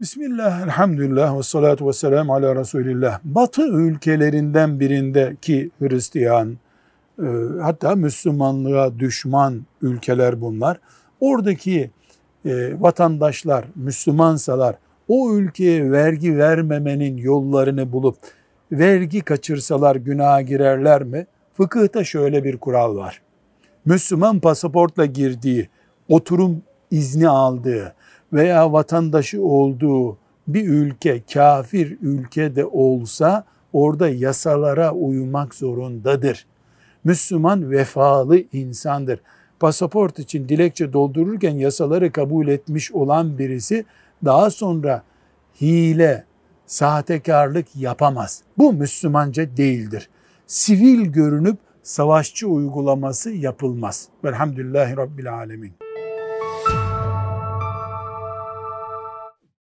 Bismillah, elhamdülillah ve salatu ve selamu ala Resulillah. Batı ülkelerinden birindeki Hristiyan, e, hatta Müslümanlığa düşman ülkeler bunlar. Oradaki e, vatandaşlar, Müslümansalar o ülkeye vergi vermemenin yollarını bulup vergi kaçırsalar günaha girerler mi? Fıkıhta şöyle bir kural var. Müslüman pasaportla girdiği, oturum izni aldığı veya vatandaşı olduğu bir ülke kafir ülke de olsa orada yasalara uymak zorundadır. Müslüman vefalı insandır. Pasaport için dilekçe doldururken yasaları kabul etmiş olan birisi daha sonra hile, sahtekarlık yapamaz. Bu Müslümanca değildir. Sivil görünüp savaşçı uygulaması yapılmaz. Velhamdülillahi Rabbil Alemin.